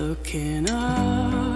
Looking up,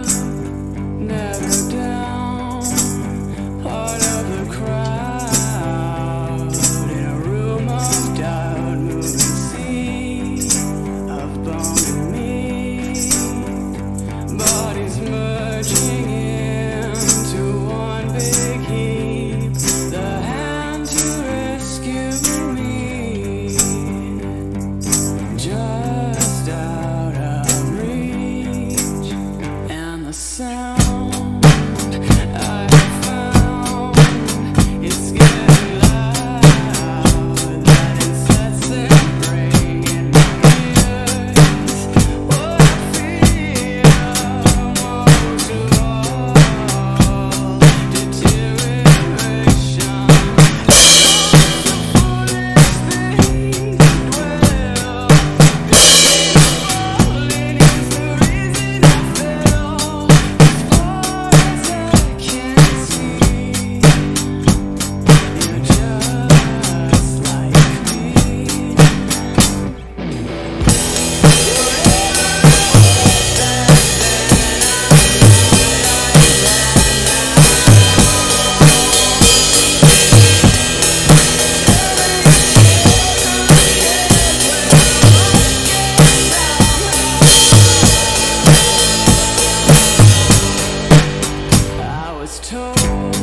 was told.